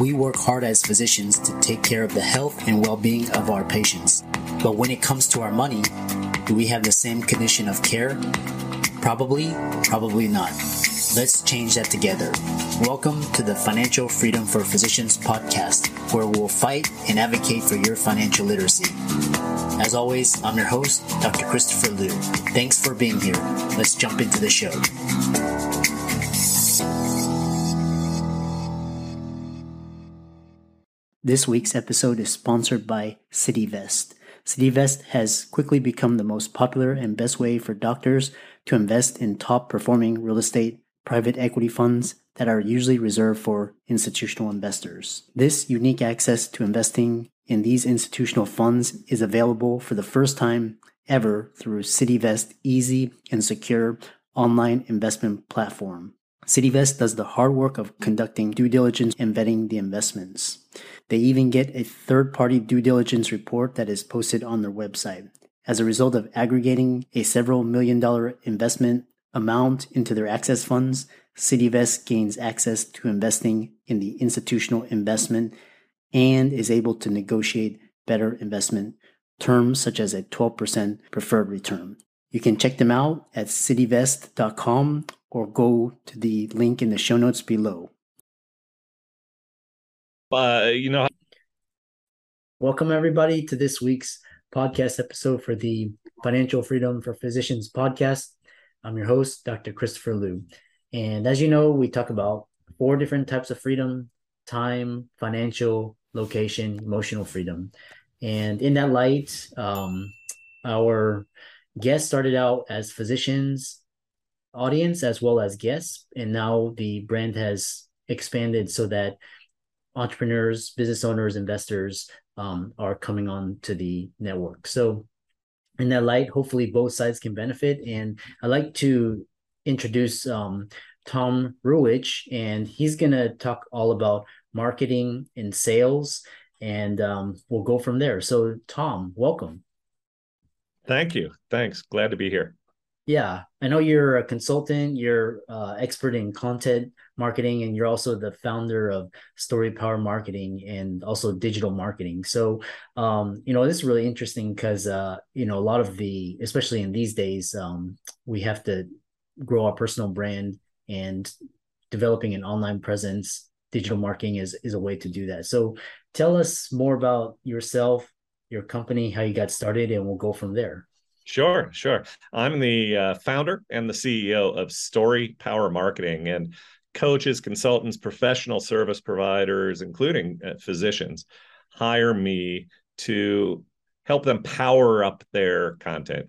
We work hard as physicians to take care of the health and well-being of our patients. But when it comes to our money, do we have the same condition of care? Probably, probably not. Let's change that together. Welcome to the Financial Freedom for Physicians podcast, where we'll fight and advocate for your financial literacy. As always, I'm your host, Dr. Christopher Loo. Thanks for being here. Let's jump into the show. This week's episode is sponsored by CityVest. CityVest has quickly become the most popular and best way for doctors to invest in top performing real estate private equity funds that are usually reserved for institutional investors. This unique access to investing in these institutional funds is available for the first time ever through CityVest easy and secure online investment platform. CityVest does the hard work of conducting due diligence and vetting the investments. They even get a third party due diligence report that is posted on their website. As a result of aggregating a several million dollar investment amount into their access funds, CityVest gains access to investing in the institutional investment and is able to negotiate better investment terms such as a 12% preferred return. You can check them out at cityvest.com or go to the link in the show notes below. Uh, you know, welcome everybody to this week's podcast episode for the Financial Freedom for Physicians podcast. I'm your host, Dr. Christopher Loo. And as you know, we talk about four different types of freedom time, financial, location, emotional freedom. And in that light, um, our guests started out as physicians audience as well as guests. And now the brand has expanded so that entrepreneurs business owners investors um, are coming on to the network. So in that light hopefully both sides can benefit. And i'd like to introduce um, tom ruwitch and he's going to talk all about marketing and sales and um, we'll go from there so tom welcome Thank you. Thanks. Glad to be here. Yeah, I know you're a consultant. You're uh, expert in content marketing, and you're also the founder of Story Power Marketing and also digital marketing. So, um, you know, this is really interesting because uh, you know a lot of the, especially in these days, um, we have to grow our personal brand and developing an online presence. Digital marketing is is a way to do that. So, tell us more about yourself your company, how you got started, and we'll go from there. Sure, sure. I'm the uh, founder and the CEO of Story Power Marketing, and coaches, consultants, professional service providers, including uh, physicians, hire me to help them power up their content,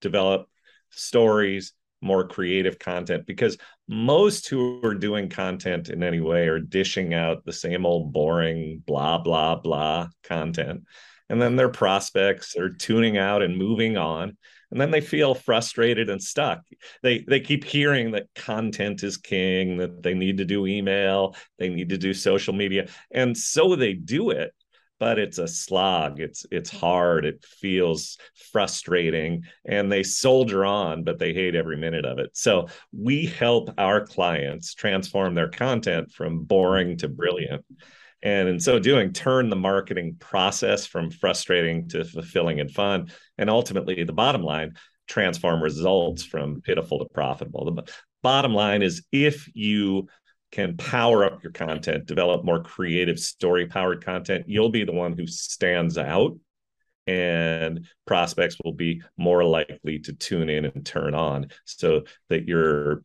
develop stories, more creative content because most who are doing content in any way are dishing out the same old boring blah blah blah content. And then their prospects are tuning out and moving on. And then they feel frustrated and stuck. They they keep hearing that content is king that they need to do email they need to do social media and so they do it but it's a slog. It's it's hard. It feels frustrating and they soldier on but they hate every minute of it. So we help our clients transform their content from boring to brilliant. And in so doing turn the marketing process from frustrating to fulfilling and fun and ultimately the bottom line transform results from pitiful to profitable. The bottom line is if you can power up your content develop more creative story powered content you'll be the one who stands out and prospects will be more likely to tune in and turn on so that you're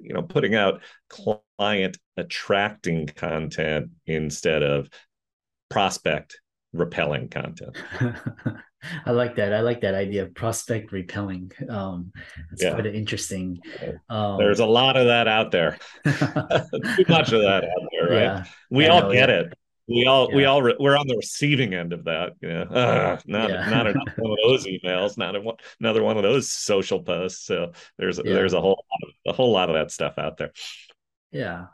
you know putting out client attracting content instead of prospect repelling content I like that. I like that idea of prospect repelling. Um, it's yeah. quite interesting. Um, There's a lot of that out there. Too much of that out there, right? Yeah, we I all know, get yeah. it. We all, we all, re- we're on the receiving end of that. You know, uh, not, not another one of those emails, not a, another one of those social posts. So there's, there's a whole, lot of, a whole lot of that stuff out there. Yeah.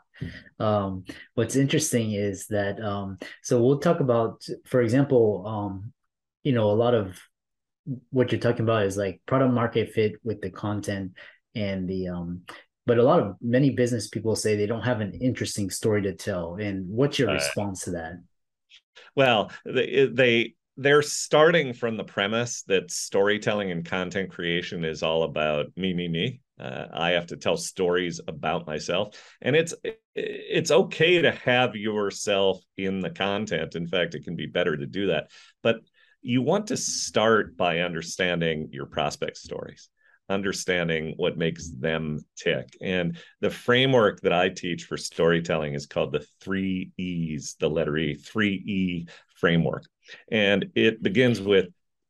Um, what's interesting is that um, so we'll talk about, for example, um, you know, a lot of what you're talking about is like product market fit with the content and the um but a lot of many business people say they don't have an interesting story to tell. And what's your uh, response to that? Well they, they they're starting from the premise that storytelling and content creation is all about me me me. Uh, i have to tell stories about myself. And it's it's okay to have yourself in the content. In fact it can be better to do that. But you want to start by understanding your prospect stories understanding what makes them tick. And the framework that i teach for storytelling is called the three e's the letter e three e framework. And it begins with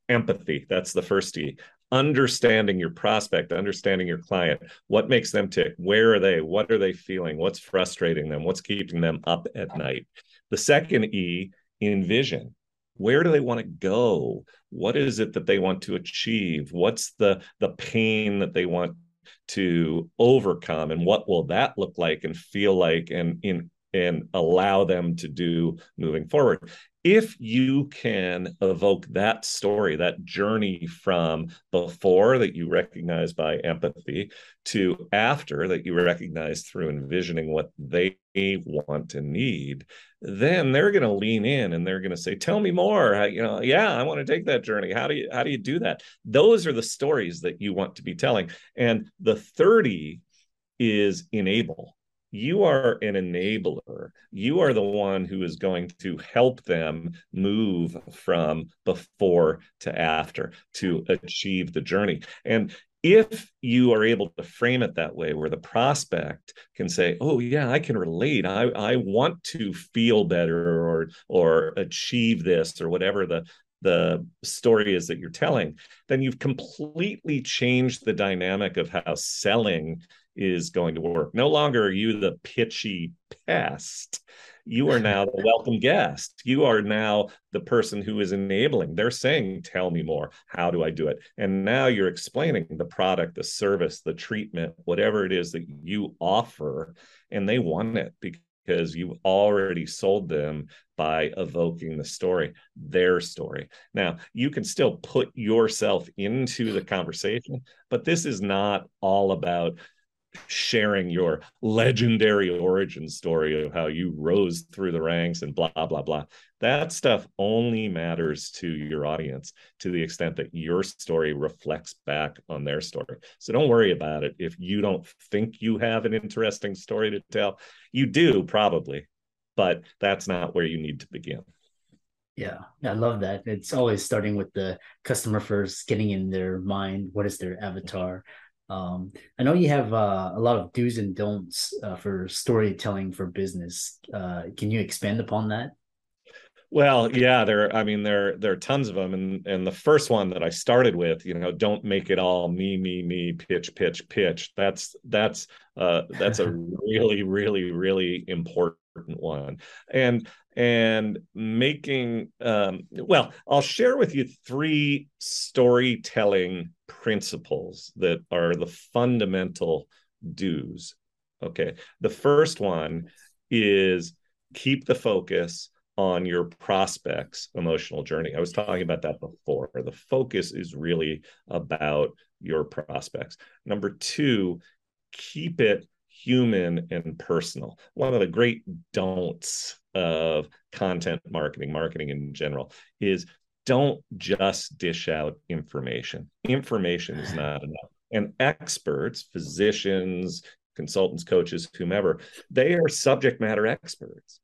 empathy. That's the first e. Understanding your prospect understanding your client what makes them tick where are they what are they feeling what's frustrating them what's keeping them up at night. The second e envision where do they want to go? What is it that they want to achieve? What's the the pain that they want to overcome? And what will that look like and feel like and in and allow them to do moving forward if you can evoke that story, that journey from before that you recognize by empathy to after that you recognize through envisioning what they want and need, then they're going to lean in and they're going to say, "Tell me more." You know, yeah, I want to take that journey. How do you how do you do that? Those are the stories that you want to be telling. And the 30 is enable you are an enabler. You are the one who is going to help them move from before to after to achieve the journey. And if you are able to frame it that way where the prospect can say oh yeah i can relate i, I want to feel better or or achieve this or whatever the the story is that you're telling then you've completely changed the dynamic of how selling is going to work. No longer are you the pitchy pest. You are now the welcome guest. You are now the person who is enabling. They're saying, Tell me more. How do I do it? And now you're explaining the product, the service, the treatment, whatever it is that you offer, and they want it because you've already sold them by evoking the story, their story. Now, you can still put yourself into the conversation, but this is not all about sharing your legendary origin story of how you rose through the ranks and blah blah blah that stuff only matters to your audience to the extent that your story reflects back on their story so don't worry about it if you don't think you have an interesting story to tell you do probably but that's not where you need to begin yeah, I love that. It's always starting with the customer first, getting in their mind. What is their avatar? Um, I know you have uh, a lot of do's and don'ts uh, for storytelling for business. Uh, can you expand upon that? Well, yeah, there. I mean, there there are tons of them, and and the first one that I started with, you know, don't make it all me, me, me, pitch, pitch, pitch. That's that's uh, that's a really, really, really important one, and and making um, well, I'll share with you three storytelling principles that are the fundamental do's. Okay. The first one is keep the focus on your prospects emotional journey. I was talking about that before. The focus is really about your prospects. Number 2, keep it human and personal. One of the great don'ts of content marketing, marketing in general, is don't just dish out information. Information is not enough. And experts, physicians, consultants, coaches, whomever, they are subject matter experts.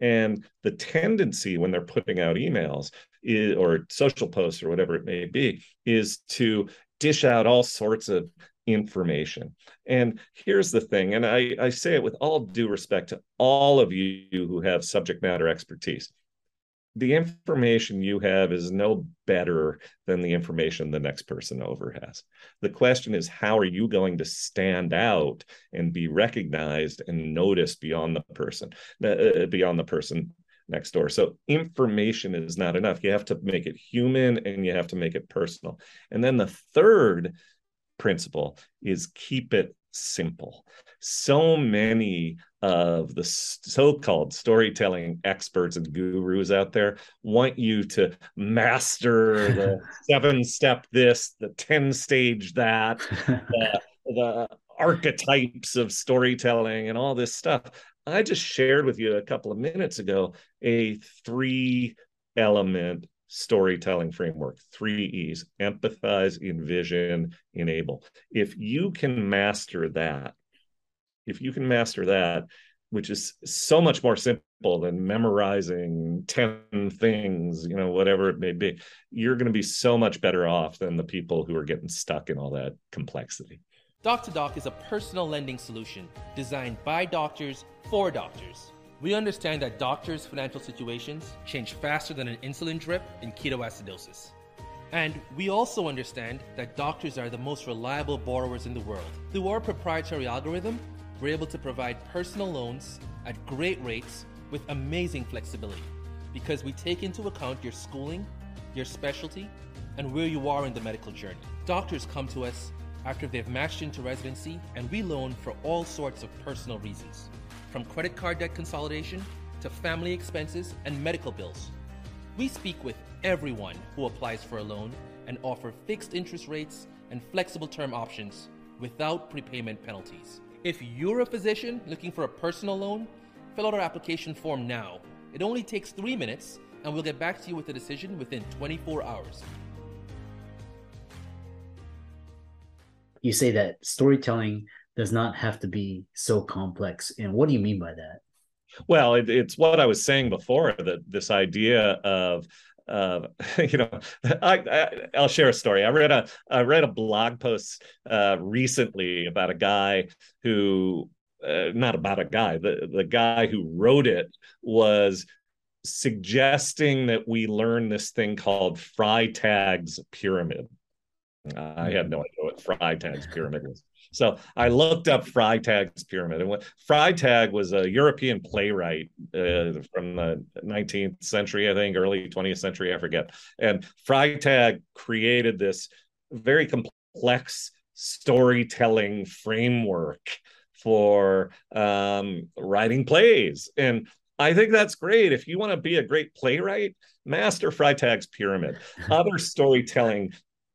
And the tendency when they're putting out emails is, or social posts or whatever it may be is to dish out all sorts of information. And here's the thing, and I, I say it with all due respect to all of you who have subject matter expertise the information you have is no better than the information the next person over has. The question is, how are you going to stand out and be recognized and noticed beyond the person, uh, uh, beyond the person next door? So information is not enough. You have to make it human and you have to make it personal. And then the third principle is keep it simple. So many of the so-called storytelling experts and gurus out there want you to master the seven step this the 10 stage that the, the archetypes of storytelling and all this stuff i just shared with you a couple of minutes ago a three element storytelling framework. Three e's empathize envision enable. If you can master that if you can master that which is so much more simple than memorizing 10 things you know whatever it may be you're going to be so much better off than the people who are getting stuck in all that complexity. Doc2Doc is a personal lending solution designed by doctors for doctors we understand that doctors financial situations change faster than an insulin drip in ketoacidosis and we also understand that doctors are the most reliable borrowers in the world. Through our proprietary algorithm, we're able to provide personal loans at great rates with amazing flexibility because we take into account your schooling, your specialty, and where you are in the medical journey. Doctors come to us after they've matched into residency, and we loan for all sorts of personal reasons, from credit card debt consolidation to family expenses and medical bills. We speak with everyone who applies for a loan and offer fixed interest rates and flexible term options without prepayment penalties. If you're a physician looking for a personal loan, fill out our application form now. It only takes three minutes, and we'll get back to you with a decision within 24 hours. You say that storytelling does not have to be so complex. And what do you mean by that? Well, it, it's what I was saying before that this idea of uh, you know, I, I will share a story. I read a I read a blog post uh, recently about a guy who uh, not about a guy the the guy who wrote it was suggesting that we learn this thing called Freytag's pyramid. I had no idea what Freytag's pyramid was. So I looked up Freytag's pyramid, and what Freytag was a European playwright uh, from the 19th century, I think, early 20th century, I forget. And Freytag created this very complex storytelling framework for um, writing plays. And I think that's great. If you want to be a great playwright, master Freytag's pyramid. Other storytelling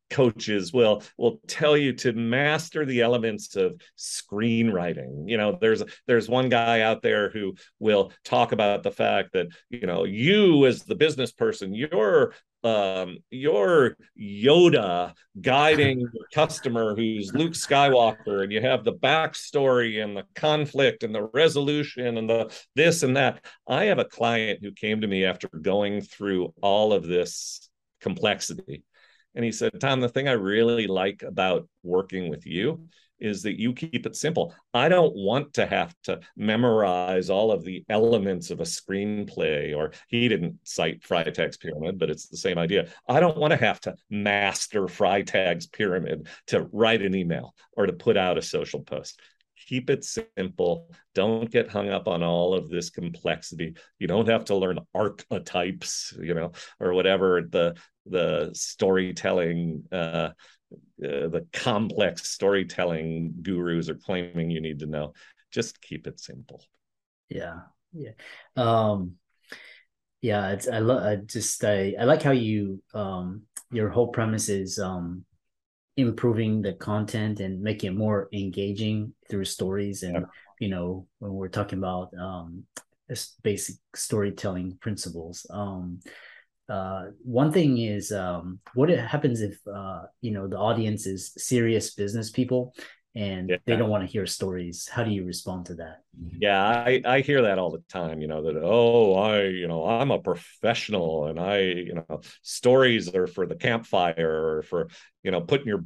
coaches will will tell you to master the elements of screenwriting. You know there's there's one guy out there who will talk about the fact that you know you as the business person you're um you're yoda guiding your customer who's luke skywalker and you have the backstory and the conflict and the resolution and the this and that. I have a client who came to me after going through all of this complexity and he said, Tom, the thing I really like about working with you is that you keep it simple. I don't want to have to memorize all of the elements of a screenplay, or he didn't cite Freytag's pyramid, but it's the same idea. I don't want to have to master Freytag's pyramid to write an email or to put out a social post keep it simple. Don't get hung up on all of this complexity. You don't have to learn archetypes, you know, or whatever the the storytelling, uh, uh, the complex storytelling gurus are claiming you need to know. Just keep it simple. Yeah, yeah, um, yeah. It's I love. I just I I like how you um your whole premise is um improving the content and making it more engaging through stories and yeah. you know when we're talking about um basic storytelling principles um uh, one thing is um, what happens if uh, you know the audience is serious business people and yeah. they don't want to hear stories. How do you respond to that? Yeah I, I hear that all the time you know that oh i you know i'm a professional and i you know stories are for the campfire or for you know putting your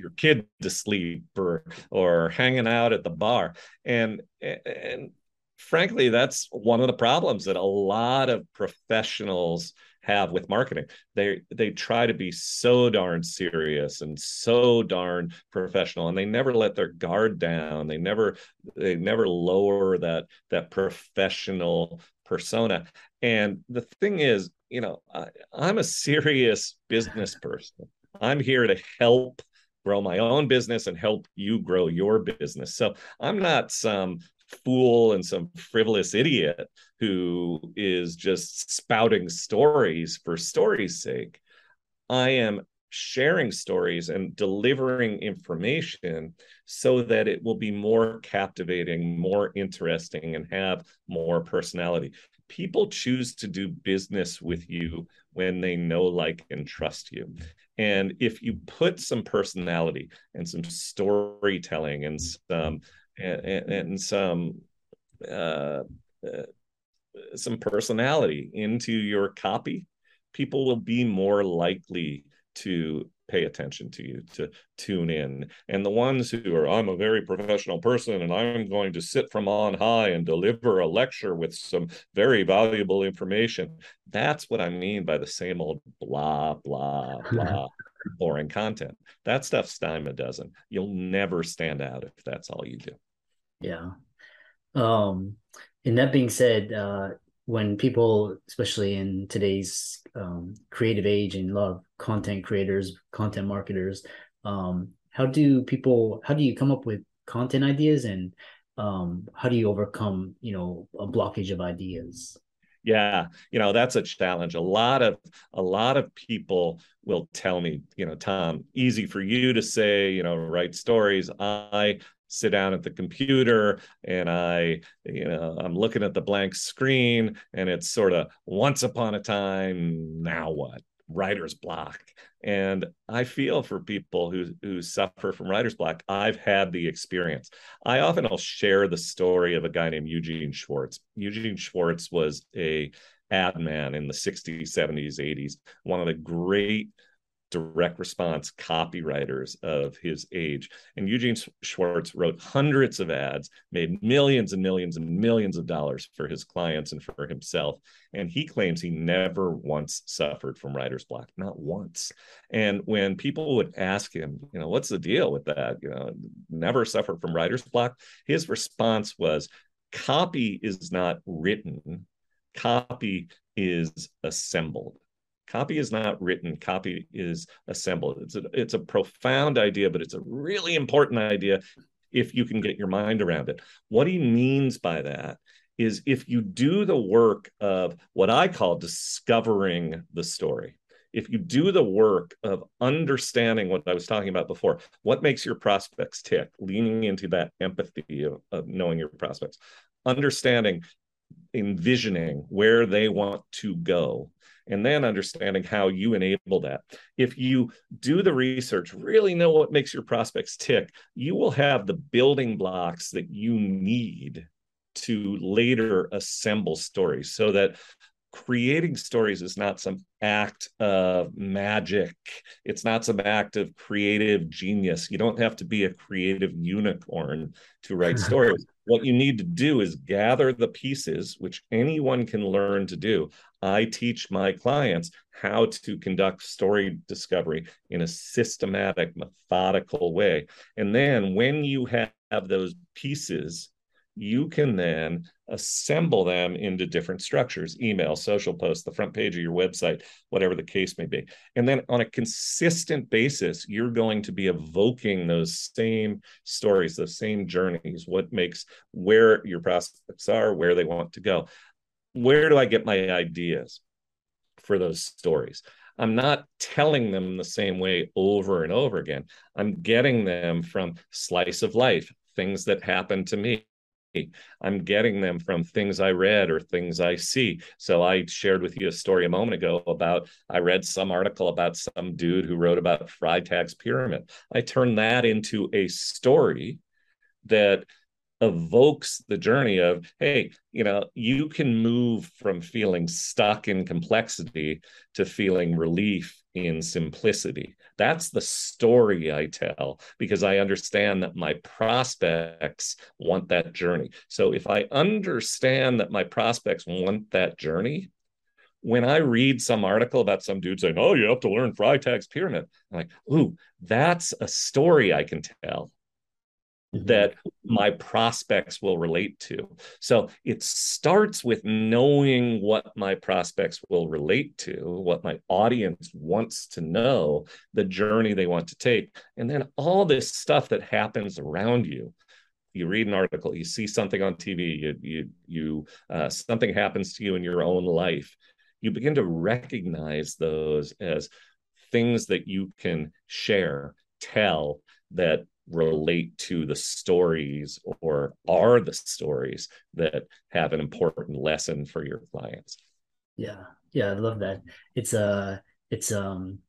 your kid to sleep or or hanging out at the bar. And and frankly, that's one of the problems that a lot of professionals have with marketing. They they try to be so darn serious and so darn professional, and they never let their guard down. They never they never lower that that professional persona. And the thing is, you know, I, I'm a serious business person. I'm here to help grow my own business and help you grow your business. So I'm not some fool and some frivolous idiot who is just spouting stories for story's sake. I am sharing stories and delivering information so that it will be more captivating, more interesting, and have more personality. People choose to do business with you when they know, like, and trust you. And if you put some personality and some storytelling and some and, and, and some uh, uh, some personality into your copy, people will be more likely to pay attention to you, to tune in. And the ones who are, I'm a very professional person and I'm going to sit from on high and deliver a lecture with some very valuable information. That's what I mean by the same old blah, blah, blah. Boring content. That stuff's dime a dozen. You'll never stand out if that's all you do. Yeah. Um, and that being said, uh, when people, especially in today's um, creative age and a lot of content creators, content marketers, um, how do people, how do you come up with content ideas and um, how do you overcome, you know, a blockage of ideas? Yeah you know that's a challenge a lot of a lot of people will tell me you know tom easy for you to say you know write stories i sit down at the computer and I, you know, I'm looking at the blank screen and it's sort of once upon a time, now what? Writer's block. And I feel for people who who suffer from writer's block. I've had the experience. I often i'll share the story of a guy named Eugene Schwartz. Eugene Schwartz was a ad man in the 60s, 70s, 80s, one of the great direct response copywriters of his age. And Eugene Schwartz wrote hundreds of ads, made millions and millions and millions of dollars for his clients and for himself. And he claims he never once suffered from writer's block, not once. And when people would ask him, you know, what's the deal with that? You know, never suffered from writer's block, his response was, copy is not written, copy is assembled Copy is not written, copy is assembled. It's a, it's a profound idea, but it's a really important idea if you can get your mind around it. What he means by that is if you do the work of what I call discovering the story, if you do the work of understanding what I was talking about before, what makes your prospects tick, leaning into that empathy of, of knowing your prospects, understanding, envisioning where they want to go, and then understanding how you enable that. If you do the research, really know what makes your prospects tick, you will have the building blocks that you need to later assemble stories so that creating stories is not some act of magic. It's not some act of creative genius. You don't have to be a creative unicorn to write stories. What you need to do is gather the pieces, which anyone can learn to do. I teach my clients how to conduct story discovery in a systematic, methodical way. And then when you have those pieces, you can then assemble them into different structures email, social posts, the front page of your website, whatever the case may be. And then on a consistent basis, you're going to be evoking those same stories, those same journeys, what makes where your prospects are, where they want to go where do I get my ideas for those stories? I'm not telling them the same way over and over again. I'm getting them from slice of life, things that happen to me. I'm getting them from things I read or things I see. So I shared with you a story a moment ago about I read some article about some dude who wrote about Freytag's pyramid. I turned that into a story that evokes the journey of hey you know you can move from feeling stuck in complexity to feeling relief in simplicity. That's the story i tell because i understand that my prospects want that journey. So if i understand that my prospects want that journey when I read some article about some dude saying, "Oh, you have to learn Freytag's pyramid," I'm like, "Ooh, that's a story I can tell mm-hmm. that my prospects will relate to." So it starts with knowing what my prospects will relate to, what my audience wants to know, the journey they want to take, and then all this stuff that happens around you you read an article you see something on tv you you you uh, something happens to you in your own life you begin to recognize those as things that you can share, tell that relate to the stories or are the stories that have an important lesson for your clients. Yeah. Yeah, I love that. It's a uh, it's um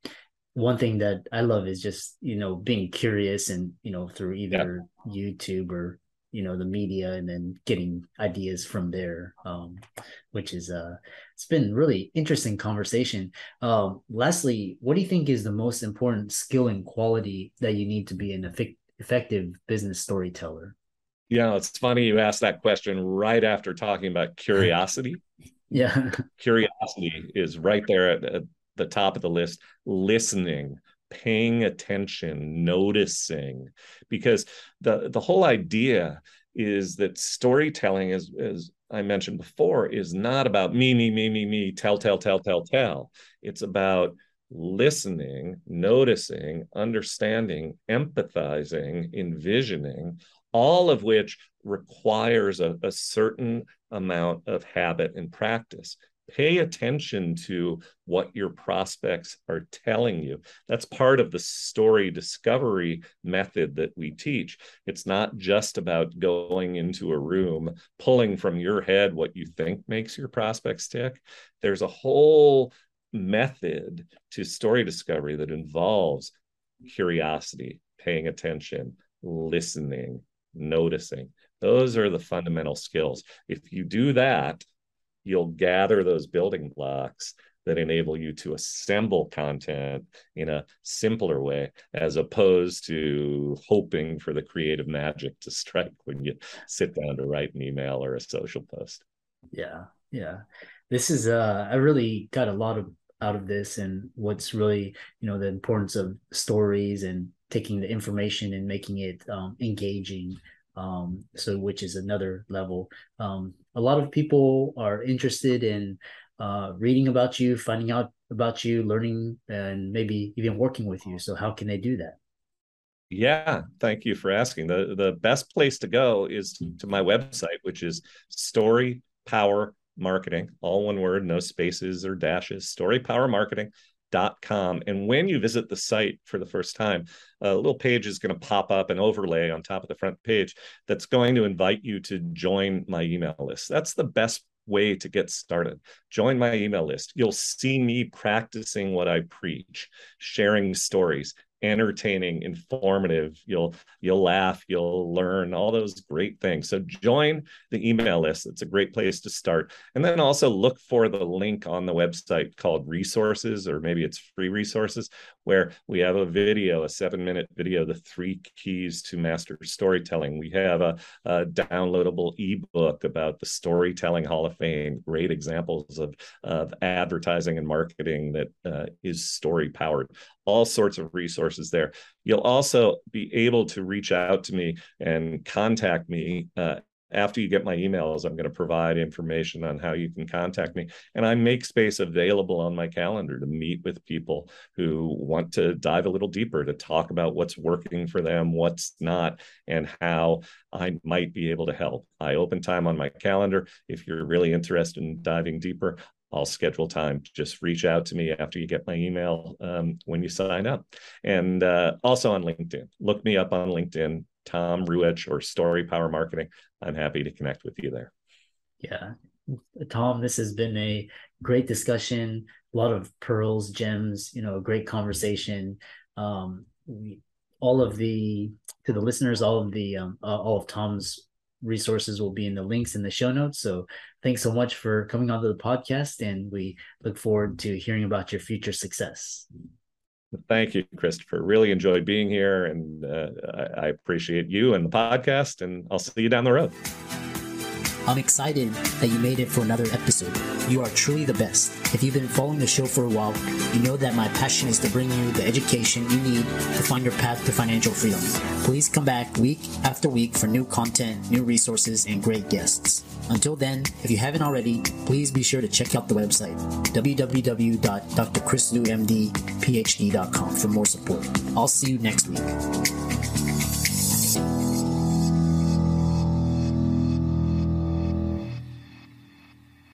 one thing that I love is just, you know, being curious and, you know, through either yeah. YouTube or you know the media and then getting ideas from there um, which is uh it's been really interesting conversation um lastly what do you think is the most important skill and quality that you need to be an effect- effective business storyteller. Yeah it's funny you asked that question right after talking about curiosity. Yeah. Curiosity is right there at, at the top of the list. Listening paying attention, noticing, because the the whole idea is that storytelling, as as I mentioned before, is not about me, me, me, me, me, tell, tell, tell, tell, tell. It's about listening, noticing, understanding, empathizing, envisioning, all of which requires a, a certain amount of habit and practice pay attention to what your prospects are telling you. That's part of the story discovery method that we teach. It's not just about going into a room, pulling from your head what you think makes your prospects tick. There's a whole method to story discovery that involves curiosity, paying attention, listening, noticing. Those are the fundamental skills. If you do that, you'll gather those building blocks that enable you to assemble content in a simpler way as opposed to hoping for the creative magic to strike when you sit down to write an email or a social post yeah yeah this is uh i really got a lot of out of this and what's really you know the importance of stories and taking the information and making it um, engaging um, so which is another level. Um, a lot of people are interested in uh, reading about you finding out about you learning and maybe even working with you. So how can they do that? Yeah thank you for asking. The the best place to go is to my website which is story power marketing all one word no spaces or dashes story power marketing com. And when you visit the site for the first time, a little page is going to pop up an overlay on top of the front page that's going to invite you to join my email list. That's the best way to get started. Join my email list. You'll see me practicing what I preach, sharing stories, entertaining, informative. You'll you'll laugh, you'll learn all those great things. So join the email list. It's a great place to start. And then also look for the link on the website called resources, or maybe it's free resources, where we have a video, a seven minute video, the three keys to master storytelling. We have a, a downloadable ebook about the Storytelling Hall of Fame, great examples of, of advertising and marketing that uh, is story powered all sorts of resources there. You'll also be able to reach out to me and contact me. Uh, after you get my emails, I'm going to provide information on how you can contact me. And I make space available on my calendar to meet with people who want to dive a little deeper to talk about what's working for them, what's not, and how I might be able to help. I open time on my calendar. If you're really interested in diving deeper, I'll schedule time. Just reach out to me after you get my email um, when you sign up. And uh, also on LinkedIn, look me up on LinkedIn, Tom Ruwitch or Story Power Marketing. I'm happy to connect with you there. Yeah. Tom, this has been a great discussion, a lot of pearls, gems, you know, a great conversation. Um, we, all of the, to the listeners, all of the, um, uh, all of Tom's resources will be in the links in the show notes. So thanks so much for coming onto the podcast, and we look forward to hearing about your future success. Thank you, Christopher. Really enjoyed being here, and uh, I, I appreciate you and the podcast. And I'll see you down the road. I'm excited that you made it for another episode. You are truly the best. If you've been following the show for a while, you know that my passion is to bring you the education you need to find your path to financial freedom. Please come back week after week for new content, new resources, and great guests. Until then, if you haven't already, please be sure to check out the website www.drchrisloomdphd.com for more support. I'll see you next week.